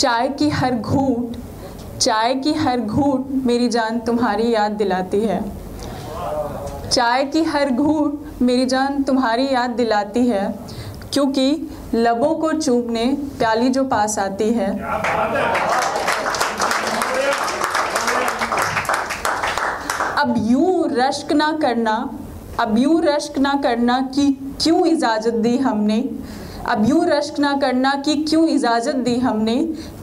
चाय की हर घूट, चाय की हर घूट मेरी जान तुम्हारी याद दिलाती है। चाय की हर घूट मेरी जान तुम्हारी याद दिलाती है, क्योंकि लबों को चूमने प्याली जो पास आती है। अब यूँ रश्क ना करना, अब यूँ रश्क ना करना कि क्यों इजाज़त दी हमने? अब यूँ रश्क ना करना कि क्यों इजाज़त दी हमने?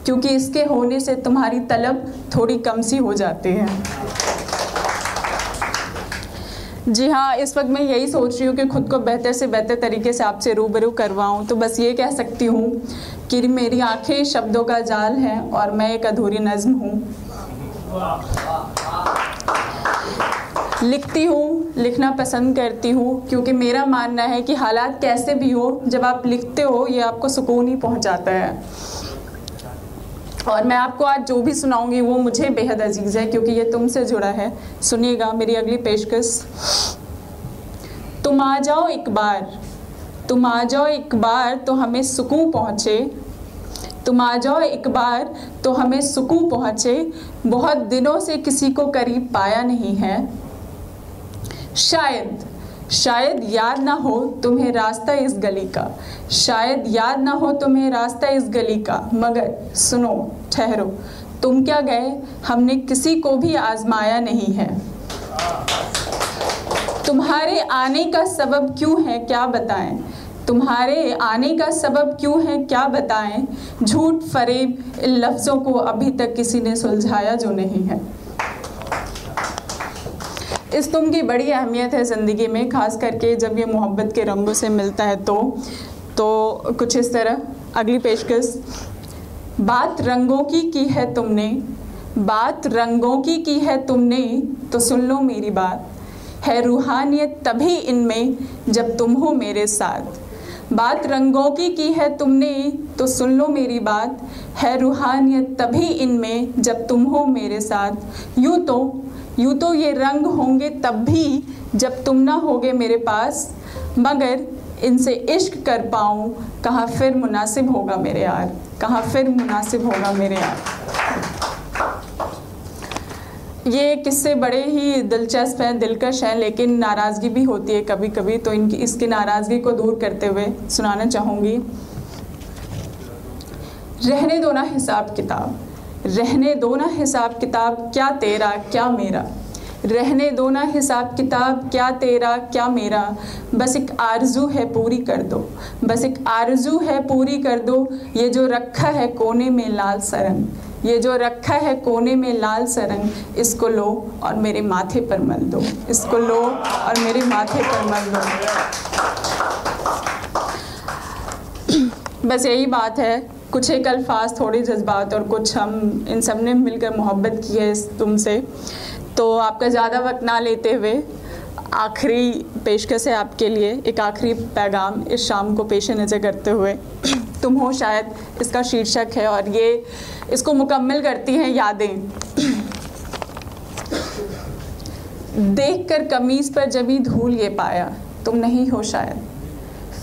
क्योंकि इसके होने से तुम्हारी तलब थोड़ी कम सी हो जाती है। जी हाँ इस वक्त मैं यही सोच रही हूँ कि खुद को बेहतर से बेहतर तरीके से आपसे रूबरू करवाऊँ। तो बस ये कह सकती हूँ कि मेरी आँखें शब्दों का जाल हैं और मैं एक अधूरी नज़म हूँ। लिखती हूँ, लिखना पसंद करती हूँ, क्योंकि मेरा मानना है कि हालात कैसे भी हो, जब आप लिखते हो, ये आपको सुकून ही पहुँचाता है। और मैं आपको आज जो भी सुनाऊँगी, वो मुझे बेहद अज़ीज़ है, क्योंकि ये तुमसे जुड़ा है। सुनिएगा मेरी अगली पेशकश। तुम आ जाओ एक बार, तुम आ जाओ एक बार तो हमें सुकून पहुँचे। तुम आ जाओ एक बार तो हमें सुकून पहुँचे। बहुत दिनों से किसी को करीब पाया नहीं है। शायद शायद याद ना हो तुम्हें रास्ता इस गली का। शायद याद ना हो तुम्हें रास्ता इस गली का। मगर सुनो, ठहरो। तुम क्या गए? हमने किसी को भी आजमाया नहीं है। तुम्हारे आने का सबब क्यों है, क्या बताएँ? तुम्हारे आने का सबब क्यों है, क्या बताएँ? झूठ, फरेब, इन लफ्ज़ों को अभी तक किसी ने सुलझाया जो नहीं है। इस तुम की बड़ी अहमियत है ज़िंदगी में, ख़ास करके जब ये मोहब्बत के रंगों से मिलता है तो। तो कुछ इस तरह, अगली पेशकश। बात रंगों की की है तुमने, बात रंगों की की है तुमने तो सुन लो मेरी बात। है रूहानियत तभी इनमें, जब तुम हो मेरे साथ। बात रंगों की की है तुमने तो सुन लो मेरी बात। है रूहानियत तभी इनमें, जब तुम हो मेरे साथ। यूँ तो यूँ तो ये रंग होंगे तब भी जब तुम ना होगे मेरे पास, मगर इनसे इश्क कर पाऊँ, कहाँ फिर मुनासिब होगा मेरे यार, कहाँ फिर मुनासिब होगा मेरे यार। ये किस्से बड़े ही दिलचस्प हैं, दिलकश हैं, लेकिन नाराज़गी भी होती है कभी कभी तो इनकी, इसकी नाराज़गी को दूर करते हुए सुनाना चाहूँगी। रहने दो ना हिसाब किताब रहने दो ना हिसाब किताब, क्या तेरा, क्या मेरा? रहने दो ना हिसाब किताब, क्या तेरा, क्या मेरा? बस एक आरज़ू है पूरी कर दो। बस एक आरज़ू है पूरी कर दो। ये जो रखा है कोने में लाल सरंग, ये जो रखा है कोने में लाल सरंग, इसको लो और मेरे माथे पर मल दो। इसको लो और मेरे माथे पर मल दो। बस यही बात है। कुछ एक अल्फाज, थोड़े जज्बात और कुछ हम इन सबने मिलकर मोहब्बत की है तुमसे। तो आपका ज़्यादा वक्त ना लेते हुए आखिरी पेशकश है आपके लिए, एक आखिरी पैगाम इस शाम को पेश नज़र करते हुए। तुम हो शायद इसका शीर्षक है और ये इसको मुकम्मल करती हैं यादें। देख कर कमीज़ पर जबी धूल ये पाया, तुम नहीं हो शायद।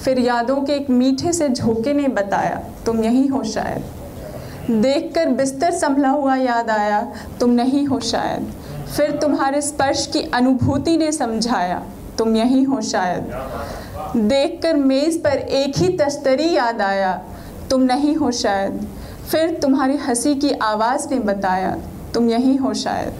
फिर यादों के एक मीठे से झोंके ने बताया, तुम यही हो शायद। देखकर बिस्तर संभला हुआ याद आया, तुम नहीं हो शायद। फिर तुम्हारे स्पर्श की अनुभूति ने समझाया, तुम यही हो शायद। देखकर मेज़ पर एक ही तश्तरी याद आया, तुम नहीं हो शायद। फिर तुम्हारी हँसी की आवाज़ ने बताया, तुम यही हो शायद।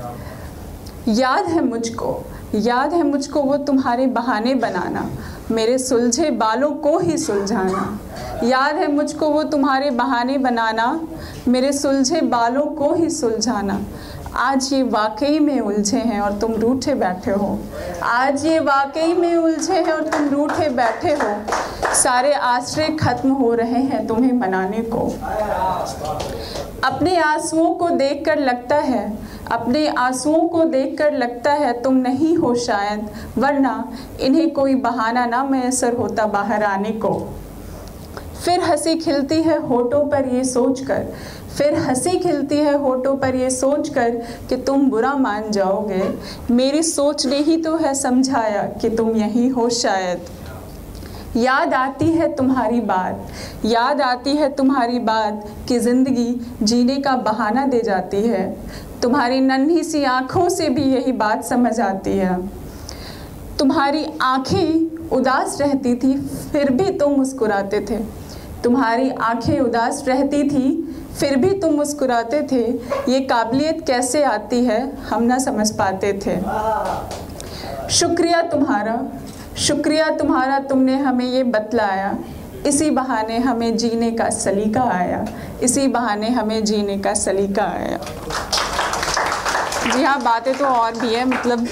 याद है मुझको, याद है मुझको वो तुम्हारे बहाने बनाना। मेरे सुलझे बालों को ही सुलझाना। याद है मुझको वो तुम्हारे बहाने बनाना। मेरे सुलझे बालों को ही सुलझाना। आज ये वाकई में उलझे हैं और तुम रूठे बैठे हो। आज ये वाकई में उलझे हैं और तुम रूठे बैठे हो। सारे आश्रय खत्म हो रहे हैं तुम्हें मनाने को। अपने आंसुओं को देखकर लगता है, अपने आंसुओं को देखकर लगता है तुम नहीं हो शायद, वरना इन्हें कोई बहाना ना मैसर होता बाहर आने को। फिर हँसी खिलती है होठों पर ये सोचकर। फिर हँसी खिलती है होठों पर ये सोचकर कि तुम बुरा मान जाओगे। मेरी सोच ने ही तो है समझाया कि तुम यही हो शायद। याद आती है तुम्हारी बात। याद आती है तुम्हारी बात कि ज़िंदगी जीने का बहाना दे जाती है। तुम्हारी नन्ही सी आँखों से भी यही बात समझ आती है। तुम्हारी आँखें उदास रहती थी, फिर भी तुम मुस्कुराते थे। तुम्हारी आँखें उदास रहती थी, फिर भी तुम मुस्कुराते थे। ये काबिलियत कैसे आती है, हम ना समझ पाते थे। शुक्रिया तुम्हारा शुक्रिया तुम्हारा तुमने हमें ये बतलाया। इसी बहाने हमें जीने का सलीका आया। इसी बहाने हमें जीने का सलीका आया। जी हाँ बातें तो और भी है मतलब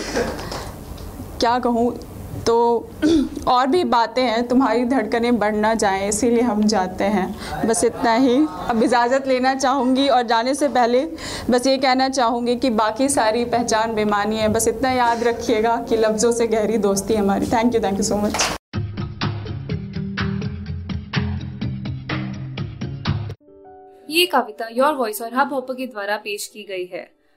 क्या कहूँ तो और भी बातें हैं, तुम्हारी धड़कनें बढ़ ना जाएँ, इसीलिए हम जाते हैं। बस इतना ही। अब इजाज़त लेना चाहूँगी और जाने से पहले बस ये कहना चाहूँगी कि बाकी सारी पहचान बेमानी है। बस इतना याद रखिएगा कि लफ्ज़ों से गहरी दोस्ती हमारी। Thank you thank you so much ये कविता योर वॉइस और हब हाँ हॉपर के द्वारा पेश की गई है।